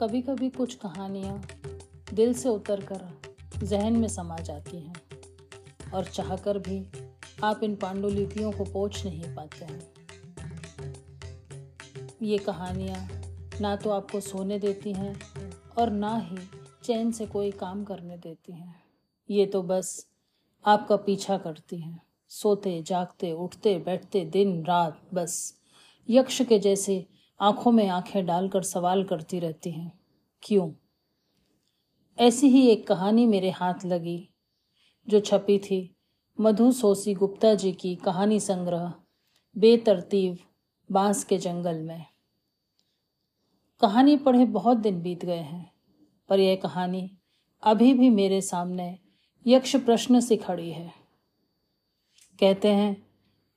कभी कभी कुछ कहानियाँ दिल से उतर कर जहन में समा जाती हैं और चाहकर भी आप इन पांडुलिपियों को पोछ नहीं पाते हैं। ये कहानियाँ ना तो आपको सोने देती हैं और ना ही चैन से कोई काम करने देती हैं। ये तो बस आपका पीछा करती हैं। सोते, जागते, उठते, बैठते दिन, रात, बस। यक्ष के जैसे आँखों में आँखें डालकर सवाल करती रहती हैं, क्यों? ऐसी ही एक कहानी मेरे हाथ लगी, जो छपी थी मधु सोसी गुप्ता जी की कहानी संग्रह, बेतरतीब, बाँस के जंगल में। कहानी पढ़े बहुत दिन बीत गए हैं, पर यह कहानी अभी भी मेरे सामने यक्ष प्रश्न से खड़ी है। कहते हैं,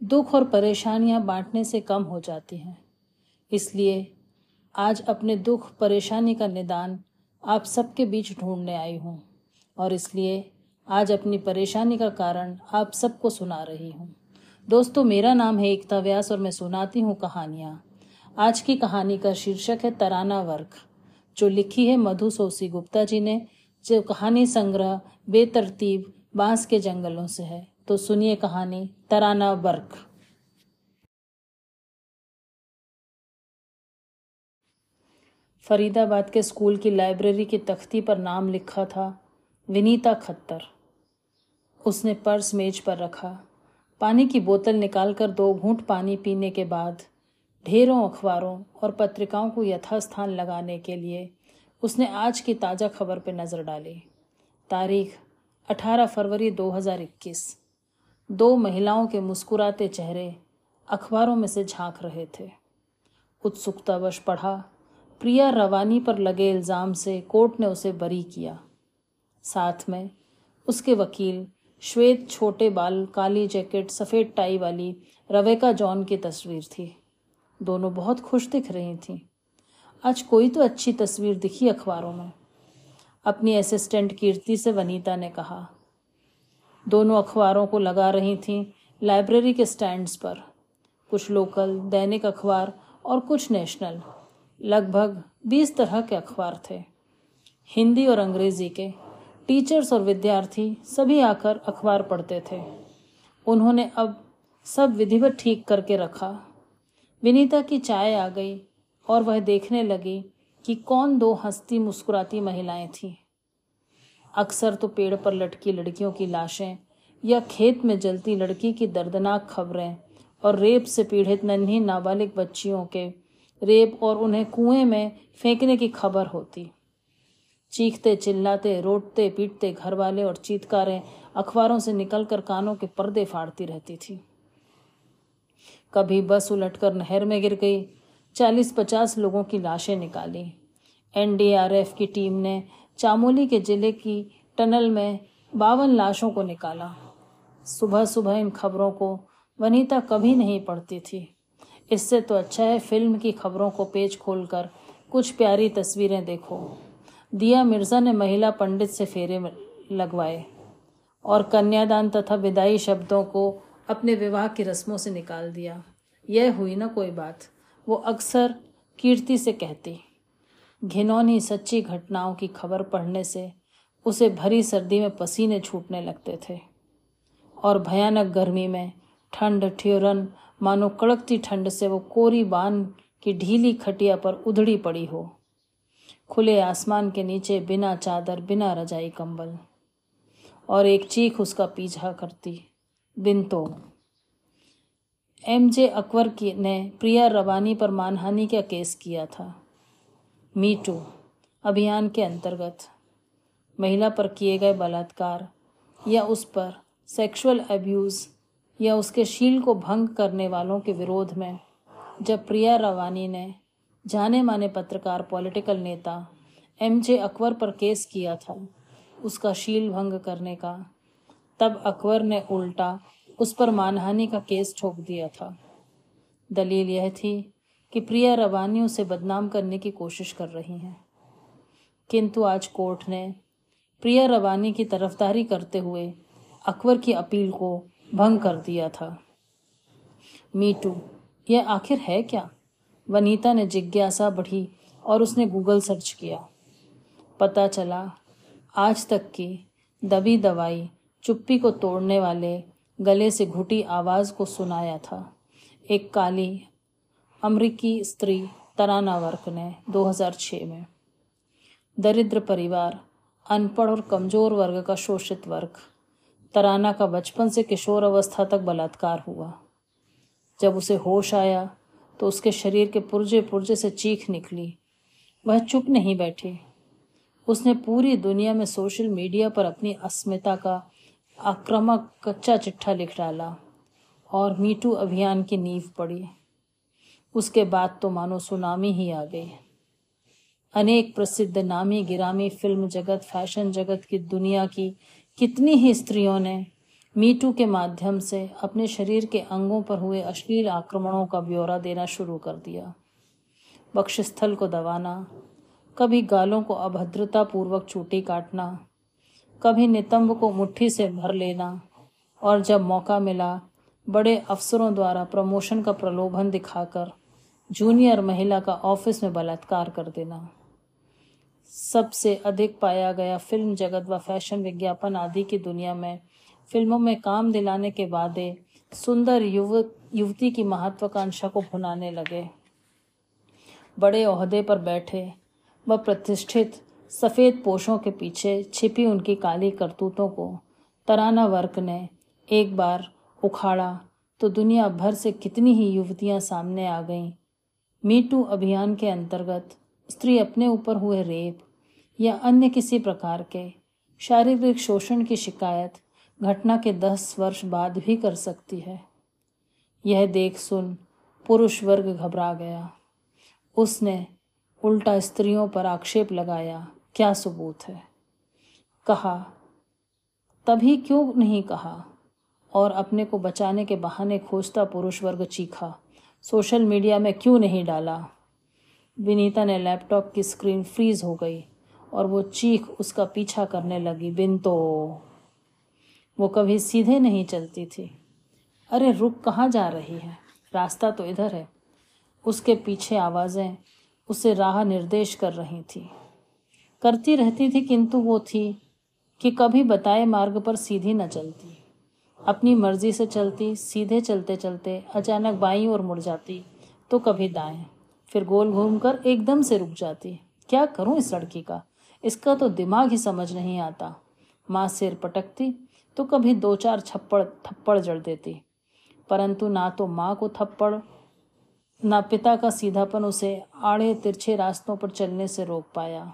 दुख और परेशानियाँ बांटने से कम हो जाती हैं। इसलिए आज अपने दुख, परेशानी का निदान आप सबके बीच ढूँढने आई हूँ और इसलिए आज अपनी परेशानी का कारण आप सबको सुना रही हूँ। दोस्तों, मेरा नाम है एकता व्यास और मैं सुनाती हूँ कहानियाँ। आज की कहानी का शीर्षक है तराना वर्क जो लिखी है मधु सोसी गुप्ता जी ने। जो कहानी संग्रह बेतरतीब बाँस के जंगलों से है। तो सुनिए कहानी तराना वर्क फरीदाबाद के स्कूल की लाइब्रेरी की तख्ती पर नाम लिखा था, विनीता खत्तर। उसने पर्स मेज पर रखा। पानी की बोतल निकालकर दो घूंट पानी पीने के बाद ढेरों अखबारों और पत्रिकाओं को यथास्थान लगाने के लिए उसने आज की ताज़ा खबर पर नज़र डाली। तारीख 18 फरवरी 2021 दो महिलाओं के मुस्कुराते चेहरे अखबारों में से झाँक रहे थे। उत्सुकतावश पढ़ा प्रिया रवानी पर लगे इल्ज़ाम से कोर्ट ने उसे बरी किया। साथ में उसके वकील, श्वेत छोटे बाल, काली जैकेट, सफ़ेद टाई वाली रवेका जॉन की तस्वीर थी। दोनों बहुत खुश दिख रही थीं। आज कोई तो अच्छी तस्वीर दिखी अखबारों में। अपनी असिस्टेंट कीर्ति से वनीता ने कहा, दोनों अखबारों को लगा रही थीं लाइब्रेरी के स्टैंड्स पर। कुछ लोकल, दैनिक अखबार और कुछ नेशनल। लगभग बीस तरह के अखबार थे। हिंदी और अंग्रेज़ी के टीचर्स और विद्यार्थी सभी आकर अखबार पढ़ते थे। उन्होंने अब सब विधिवत ठीक करके रखा। विनीता की चाय आ गई और वह देखने लगी कि कौन दो हंसती मुस्कुराती महिलाएँ थीं। अक्सर तो पेड़ पर लटकी लड़कियों की लाशें या खेत में जलती लड़की की दर्दनाक खबरें और रेप से पीड़ित नन्ही नाबालिग बच्चियों के रेप और उन्हें कुएँ में फेंकने की खबर होती। चीखते, चिल्लाते, रोटते, पीटते घर वाले और चीतकारें अखबारों से निकलकर कानों के पर्दे फाड़ती रहती थी। कभी बस उलटकर नहर में गिर गई चालीस पचास लोगों की लाशें निकाली। एनडीआरएफ की टीम ने चामोली के ज़िले की टनल में बावन लाशों को निकाला। सुबह सुबह इन खबरों को वनीता कभी नहीं पढ़ती थी। इससे तो अच्छा है फ़िल्म की खबरों को पेज खोलकर कुछ प्यारी तस्वीरें देखो। दिया मिर्ज़ा ने महिला पंडित से फेरे लगवाए और कन्यादान तथा विदाई शब्दों को अपने विवाह की रस्मों से निकाल दिया। यह हुई ना कोई बात, वो अक्सर कीर्ति से कहती। घिनौनी सच्ची घटनाओं की खबर पढ़ने से उसे भरी सर्दी में पसीने छूटने लगते थे और भयानक गर्मी में ठंड ठियोरन, मानो कड़कती ठंड से वो कोरी बान की ढीली खटिया पर उधड़ी पड़ी हो। खुले आसमान के नीचे बिना चादर, बिना रजाई कंबल। और एक चीख उसका पीछा करती दिन तो। एम जे अकबर की ने प्रिया रवानी पर मानहानि का केस किया था। मी टू अभियान के अंतर्गत। महिला पर किए गए बलात्कार या उस पर सेक्सुअल अब्यूज़ या उसके शील को भंग करने वालों के विरोध में, जब प्रिया रवानी ने जाने माने पत्रकार, पॉलिटिकल नेता एम जे अकबर पर केस किया था, उसका शील भंग करने का, तब अकबर ने उल्टा उस पर मानहानि का केस ठोक दिया था। दलील यह थी कि प्रिया रवानी उसे बदनाम करने की कोशिश कर रही हैं। किंतु आज कोर्ट ने प्रिया रवानी की तरफदारी करते हुए अकबर की अपील को भंग कर दिया था। मीटू यह आखिर है क्या? वनीता ने जिज्ञासा बढ़ी और उसने गूगल सर्च किया। पता चला, आज तक की दबी दवाई, चुप्पी को तोड़ने वाले, गले से घुटी आवाज़ को सुनाया था। एक काली, अमरीकी स्त्री तराना वर्क ने 2006 में। दरिद्र परिवार, अनपढ़ और कमज़ोर वर्ग का शोषित वर्ग। तराना का बचपन से किशोर अवस्था तक बलात्कार हुआ। जब उसे होश आया तो उसके शरीर के पुर्जे पुर्जे से चीख निकली। वह चुप नहीं बैठी। उसने पूरी दुनिया में सोशल मीडिया पर अपनी अस्मिता का आक्रामक कच्चा चिट्ठा लिख डाला और मीटू अभियान की नींव पड़ी। उसके बाद तो मानो सुनामी ही आ गई। अनेक प्रसिद्ध नामी गिरामी फ़िल्म जगत, फ़ैशन जगत की दुनिया की कितनी ही स्त्रियों ने मीटू के माध्यम से अपने शरीर के अंगों पर हुए अश्लील आक्रमणों का ब्यौरा देना शुरू कर दिया। बक्षस्थल को दबाना, कभी गालों को अभद्रता पूर्वक चूटी काटना, कभी नितंब को मुट्ठी से भर लेना और जब मौका मिला, बड़े अफसरों द्वारा प्रमोशन का प्रलोभन दिखाकर जूनियर महिला का ऑफ़िस में बलात्कार कर देना। सबसे अधिक पाया गया फ़िल्म जगत व फ़ैशन विज्ञापन आदि की दुनिया में, फ़िल्मों में काम दिलाने के बाद सुंदर युवक, युवती की महत्वाकांक्षा को भुनाने लगे। बड़े ओहदे पर बैठे व प्रतिष्ठित सफ़ेद पोशों के पीछे छिपी उनकी काली करतूतों को तराना वर्क ने एक बार उखाड़ा तो दुनिया भर से कितनी ही युवतियाँ सामने आ गईं। मीटू अभियान के अंतर्गत स्त्री अपने ऊपर हुए रेप या अन्य किसी प्रकार के शारीरिक शोषण की शिकायत घटना के दस वर्ष बाद भी कर सकती है। यह देख सुन पुरुष वर्ग घबरा गया। उसने उल्टा स्त्रियों पर आक्षेप लगाया, क्या सबूत है? कहा, तभी क्यों नहीं कहा? और अपने को बचाने के बहाने खोजता पुरुष वर्ग चीखा, सोशल मीडिया में क्यों नहीं डाला? विनीता ने लैपटॉप की स्क्रीन फ्रीज हो गई और वो चीख उसका पीछा करने लगी, बिन तो। वो कभी सीधे नहीं चलती थी। अरे, रुक, कहाँ जा रही है? रास्ता तो इधर है। उसके पीछे आवाज़ें उसे राह निर्देश कर रही थी। करती रहती थी, किंतु वो थी कि कभी बताए मार्ग पर सीधी न चलती। अपनी मर्ज़ी से चलती, सीधे चलते चलते अचानक बाईं ओर मुड़ जाती तो कभी दाएँ। फिर गोल घूमकर एकदम से रुक जाती। क्या करूँ इस लड़की का? इसका तो दिमाग ही समझ नहीं आता। माँ सिर पटकती तो कभी दो चार छप्पड़, थप्पड़ जड़ देती। परंतु ना तो माँ को थप्पड़, ना पिता का सीधापन उसे आड़े तिरछे रास्तों पर चलने से रोक पाया।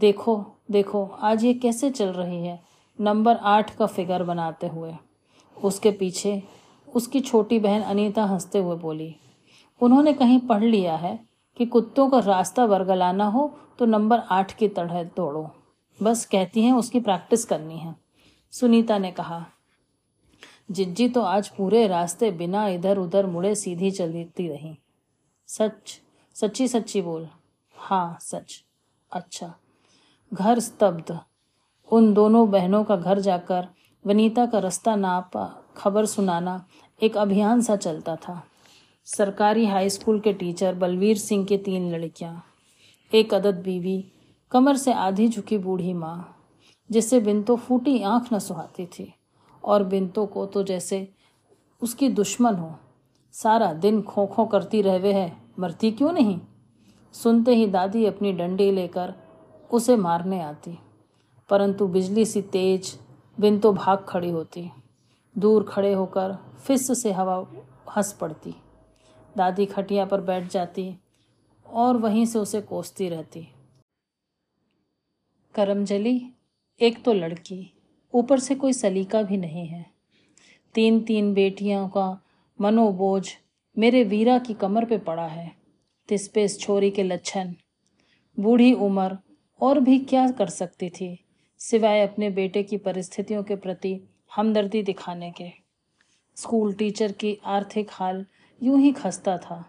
देखो देखो, आज ये कैसे चल रही है? नंबर आठ का फिगर बनाते हुए। उसके पीछे, उसकी छोटी बहन अनीता हँसते हुए बोली उन्होंने कहीं पढ़ लिया है कि कुत्तों का रास्ता वर्गलाना हो तो नंबर आठ की तरह दौड़ो बस कहती हैं, उसकी प्रैक्टिस करनी है। सुनीता ने कहा, जिज्जी तो आज पूरे रास्ते बिना इधर उधर मुड़े सीधी चलती रही। सच, सच्ची सच्ची बोल। हाँ सच। अच्छा। घर स्तब्ध। उन दोनों बहनों का घर जाकर वनीता का रास्ता नापा, खबर सुनाना एक अभियान सा चलता था। सरकारी हाई स्कूल के टीचर बलवीर सिंह की तीन लड़कियाँ, एक अदद बीवी, कमर से आधी झुकी बूढ़ी माँ, जिससे बिंतो फूटी आँख न सुहाती थी। और बिंतो को तो जैसे उसकी दुश्मन हो, सारा दिन खो खो करती रहवे है, मरती क्यों नहीं? सुनते ही दादी अपनी डंडी लेकर उसे मारने आती। परंतु बिजली सी तेज बिन तो भाग खड़ी होती। दूर खड़े होकर फिस से हवा हंस पड़ती। दादी खटिया पर बैठ जाती और वहीं से उसे कोसती रहती। करमजली, एक तो लड़की, ऊपर से कोई सलीका भी नहीं है। तीन तीन बेटियों का मनोबोझ मेरे वीरा की कमर पे पड़ा है, तिस इस छोरी के लक्षण बूढ़ी उम्र और भी क्या कर सकती थी, सिवाय अपने बेटे की परिस्थितियों के प्रति हमदर्दी दिखाने के। स्कूल टीचर की आर्थिक हाल यूँ ही खस्ता था।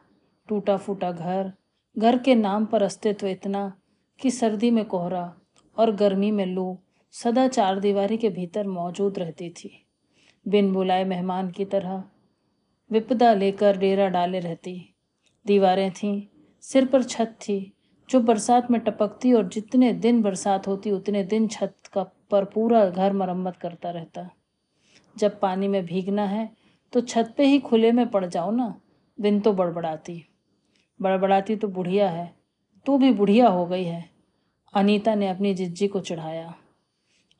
टूटा फूटा घर घर के नाम पर अस्तित्व इतना कि सर्दी में कोहरा और गर्मी में लू सदा चार दीवारी के भीतर मौजूद रहती थी। बिन बुलाए मेहमान की तरह विपदा लेकर डेरा डाले रहती। दीवारें थीं, सिर पर छत थी, जो बरसात में टपकती और जितने दिन बरसात होती उतने दिन छत का पर पूरा घर मरम्मत करता रहता। जब पानी में भीगना है तो छत पे ही खुले में पड़ जाओ ना। दिन तो बड़बड़ाती। बड़बड़ाती तो बुढ़िया है, तू भी बुढ़िया हो गई है। अनीता ने अपनी जिज्जी को चढ़ाया।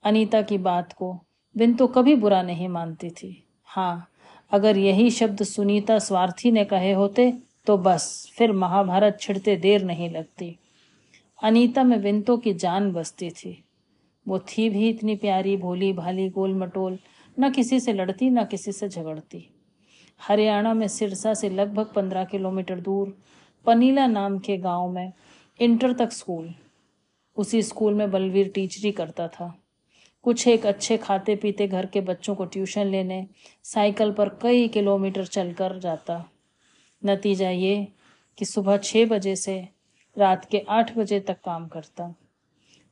अनीता की बात को बिन तो कभी बुरा नहीं मानती थी। हाँ अगर यही शब्द सुनीता स्वार्थी ने कहे होते तो बस, फिर महाभारत छिड़ते देर नहीं लगती। अनीता में बिंतो की जान बसती थी। वो थी भी इतनी प्यारी भोली भाली गोल मटोल न किसी से लड़ती, न किसी से झगड़ती। हरियाणा में सिरसा से लगभग पंद्रह किलोमीटर दूर, पनीला नाम के गाँव में इंटर तक स्कूल। उसी स्कूल में बलवीर टीचरी करता था। कुछ एक अच्छे खाते पीते घर के बच्चों को ट्यूशन लेने, साइकिल पर कई किलोमीटर चलकर जाता। नतीजा ये कि सुबह छः बजे से रात के आठ बजे तक काम करता।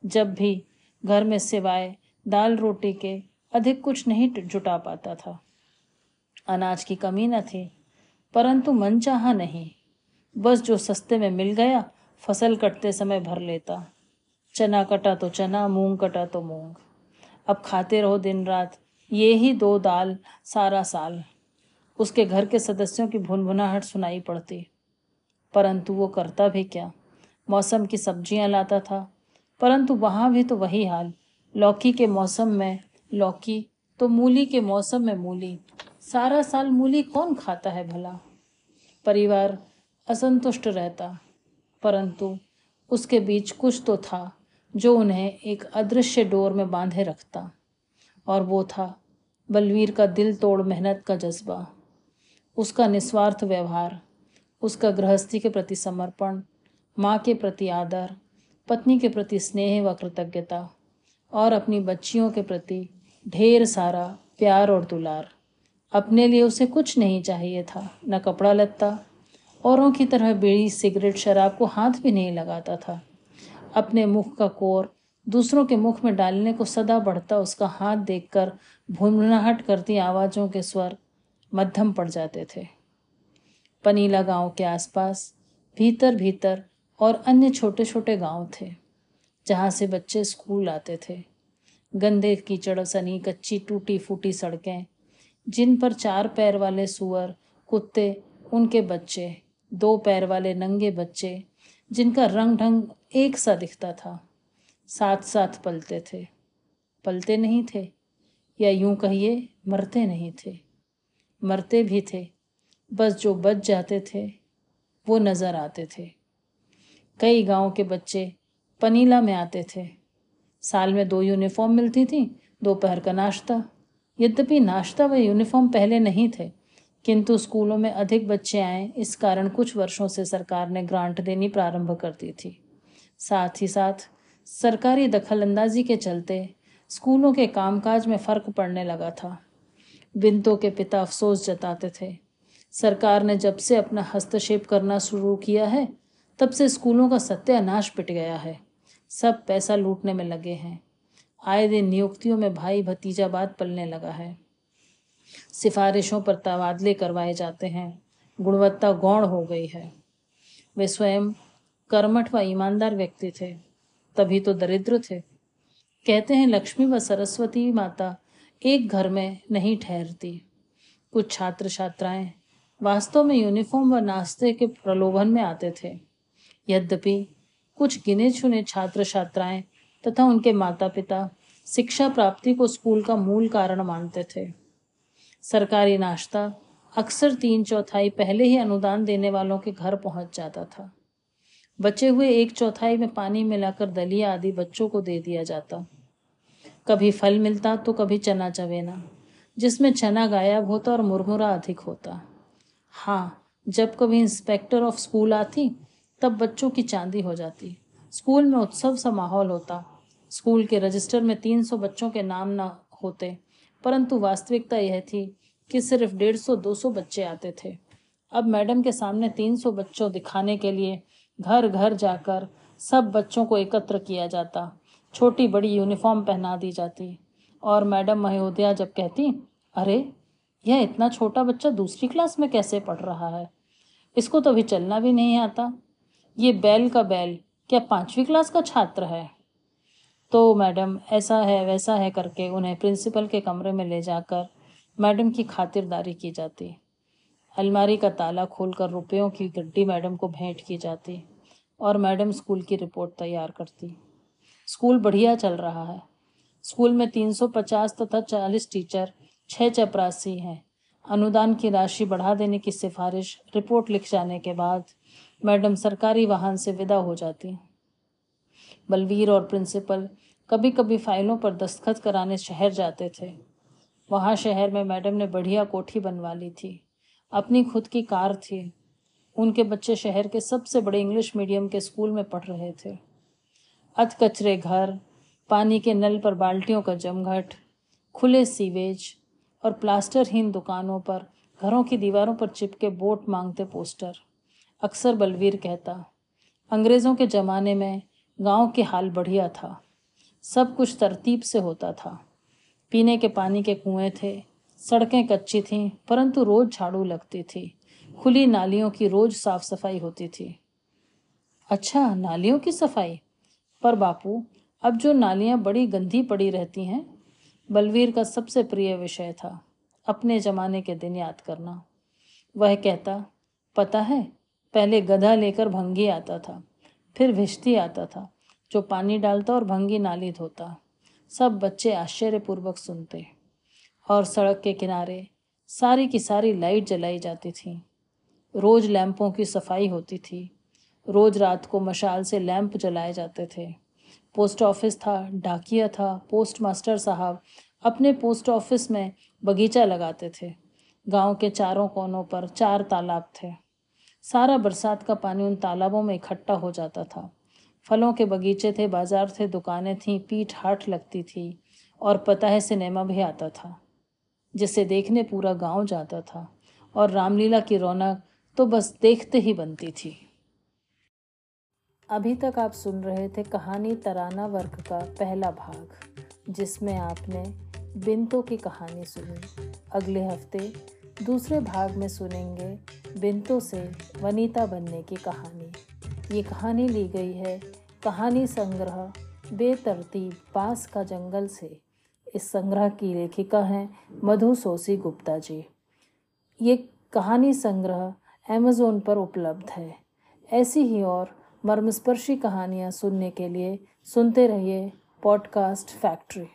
जब भी घर में सिवाय दाल रोटी के अधिक कुछ नहीं जुटा पाता था। अनाज की कमी न थी, परंतु मन चाह नहीं। बस जो सस्ते में मिल गया, फ़सल कटते समय भर लेता। चना कटा तो चना, मूंग कटा तो मूंग। अब खाते रहो दिन रात, ये ही दो दाल सारा साल। उसके घर के सदस्यों की भुनभुनाहट सुनाई पड़ती। परंतु वो करता भी क्या? मौसम की सब्ज़ियाँ लाता था, परंतु वहाँ भी तो वही हाल। लौकी के मौसम में, लौकी तो मूली के मौसम में मूली। सारा साल मूली कौन खाता है भला? परिवार असंतुष्ट रहता, परंतु उसके बीच कुछ तो था जो उन्हें एक अदृश्य डोर में बांधे रखता, और वो था बलवीर का दिल तोड़ मेहनत का जज्बा, उसका निस्वार्थ व्यवहार, उसका गृहस्थी के प्रति समर्पण, माँ के प्रति आदर, पत्नी के प्रति स्नेह व कृतज्ञता, और अपनी बच्चियों के प्रति ढेर सारा प्यार और दुलार। अपने लिए उसे कुछ नहीं चाहिए था, न कपड़ा लत्ता। औरों की तरह बीड़ी, सिगरेट, शराब को हाथ भी नहीं लगाता था। अपने मुख का कोर दूसरों के मुख में डालने को सदा बढ़ता, उसका हाथ देखकर भूमनाहट करती आवाज़ों के स्वर मध्यम पड़ जाते थे। पनीला गाँव के आसपास भीतर भीतर और अन्य छोटे छोटे गाँव थे, जहाँ से बच्चे स्कूल आते थे। गंदे कीचड़, सनी, कच्ची टूटी फूटी सड़कें जिन पर चार पैर वाले सुअर, कुत्ते, उनके बच्चे, दो पैर वाले नंगे बच्चे, जिनका रंग ढंग एक सा दिखता था साथ साथ पलते थे। पलते नहीं थे, या यूँ कहिए, मरते नहीं थे। मरते भी थे, बस जो बच जाते थे, वो नज़र आते थे। कई गाँव के बच्चे पनीला में आते थे। साल में दो यूनिफॉर्म मिलती थी, दोपहर का नाश्ता यद्यपि नाश्ता व यूनिफॉर्म पहले नहीं थे, किंतु स्कूलों में अधिक बच्चे आए, इस कारण कुछ वर्षों से सरकार ने ग्रांट देनी प्रारंभ कर दी थी। साथ ही साथ, सरकारी दखलंदाजी के चलते स्कूलों के कामकाज में फ़र्क पड़ने लगा था। बिंतो के पिता अफसोस जताते थे। सरकार ने जब से अपना हस्तक्षेप करना शुरू किया है, तब से स्कूलों का सत्यानाश पिट गया है। सब पैसा लूटने में लगे हैं। आए दिन नियुक्तियों में भाई भतीजाबाद पलने लगा है। सिफारिशों पर तबादले करवाए जाते हैं। गुणवत्ता गौण हो गई है। वे स्वयं कर्मठ व ईमानदार व्यक्ति थे, तभी तो दरिद्र थे। कहते हैं, लक्ष्मी व सरस्वती माता एक घर में नहीं ठहरती। कुछ छात्र छात्राएँ वास्तव में यूनिफॉर्म व नाश्ते के प्रलोभन में आते थे। यद्यपि कुछ गिने चुने छात्र छात्राएँ तथा उनके माता पिता शिक्षा प्राप्ति को स्कूल का मूल कारण मानते थे। सरकारी नाश्ता अक्सर तीन चौथाई पहले ही अनुदान देने वालों के घर पहुँच जाता था। बचे हुए एक चौथाई में पानी मिलाकर दलिया आदि बच्चों को दे दिया जाता। कभी फल मिलता तो कभी चना चवेना जिसमें चना गायब होता और मुरमुरा अधिक होता। हाँ जब कभी इंस्पेक्टर ऑफ़ स्कूल आती, तब बच्चों की चांदी हो जाती। स्कूल में उत्सव सा माहौल होता। स्कूल के रजिस्टर में तीन सौ बच्चों के नाम न होते, परंतु वास्तविकता यह थी कि सिर्फ़ डेढ़ सौ, दो सौ बच्चे आते थे। अब मैडम के सामने तीन सौ बच्चों दिखाने के लिए घर घर जाकर सब बच्चों को एकत्र किया जाता। छोटी बड़ी यूनिफॉर्म पहना दी जाती और मैडम महोदया जब कहती, अरे, यह इतना छोटा बच्चा दूसरी क्लास में कैसे पढ़ रहा है? इसको तो अभी चलना भी नहीं आता। ये बैल का बैल क्या पांचवी क्लास का छात्र है? तो मैडम ऐसा है, वैसा है करके उन्हें प्रिंसिपल के कमरे में ले जाकर मैडम की खातिरदारी की जाती। अलमारी का ताला खोलकर रुपयों की गड्डी मैडम को भेंट की जाती और मैडम स्कूल की रिपोर्ट तैयार करती। स्कूल बढ़िया चल रहा है। स्कूल में 350 तथा 40 टीचर छः चपरासी हैं। अनुदान की राशि बढ़ा देने की सिफारिश, रिपोर्ट लिख जाने के बाद मैडम सरकारी वाहन से विदा हो जाती। बलवीर और प्रिंसिपल कभी कभी फाइलों पर दस्तखत कराने शहर जाते थे। वहाँ शहर में मैडम ने बढ़िया कोठी बनवा ली थी। अपनी खुद की कार थी। उनके बच्चे शहर के सबसे बड़े इंग्लिश मीडियम के स्कूल में पढ़ रहे थे। अध कचरे घर, पानी के नल पर बाल्टियों का जमघट, खुले सीवेज और प्लास्टरहीन दुकानों पर घरों की दीवारों पर चिपके बोट मांगते पोस्टर। अक्सर बलवीर कहता, अंग्रेज़ों के ज़माने में गाँव के हाल बढ़िया था। सब कुछ तरतीब से होता था। पीने के पानी के कुएँ थे, सड़कें कच्ची थीं, परंतु रोज झाड़ू लगती थी। खुली नालियों की रोज साफ़ सफ़ाई होती थी। अच्छा नालियों की सफ़ाई? पर बापू, अब जो नालियाँ बड़ी गंदी पड़ी रहती हैं, बलवीर का सबसे प्रिय विषय था, अपने जमाने के दिन याद करना। वह कहता, पता है, पहले गधा लेकर भंगी आता था, फिर भिश्ती आता था जो पानी डालता और भंगी नाली धोता सब बच्चे आश्चर्यपूर्वक सुनते। और सड़क के किनारे सारी की सारी लाइट जलाई जाती थी। रोज लैंपों की सफ़ाई होती थी। रोज रात को मशाल से लैंप जलाए जाते थे। पोस्ट ऑफ़िस था, डाकिया था, पोस्ट मास्टर साहब अपने पोस्ट ऑफ़िस में बगीचा लगाते थे। गाँव के चारों कोनों पर चार तालाब थे। सारा बरसात का पानी उन तालाबों में इकट्ठा हो जाता था। फलों के बगीचे थे, बाज़ार थे, दुकानें थीं, पीठ हाट लगती थी और पता है सिनेमा भी आता था, जिसे देखने पूरा गाँव जाता था और रामलीला की रौनक तो बस देखते ही बनती थी। अभी तक आप सुन रहे थे कहानी तराना वर्ग का पहला भाग, जिसमें आपने बिंतों की कहानी सुनी। अगले हफ़्ते दूसरे भाग में सुनेंगे बिंतों से वनीता बनने की कहानी। ये कहानी ली गई है। कहानी संग्रह बेतरतीब पास का जंगल से। इस संग्रह की लेखिका हैं मधु सोसी गुप्ता जी। ये कहानी संग्रह अमेज़ोन पर उपलब्ध है। ऐसी ही और मर्मस्पर्शी कहानियाँ सुनने के लिए सुनते रहिए पॉडकास्ट फैक्ट्री।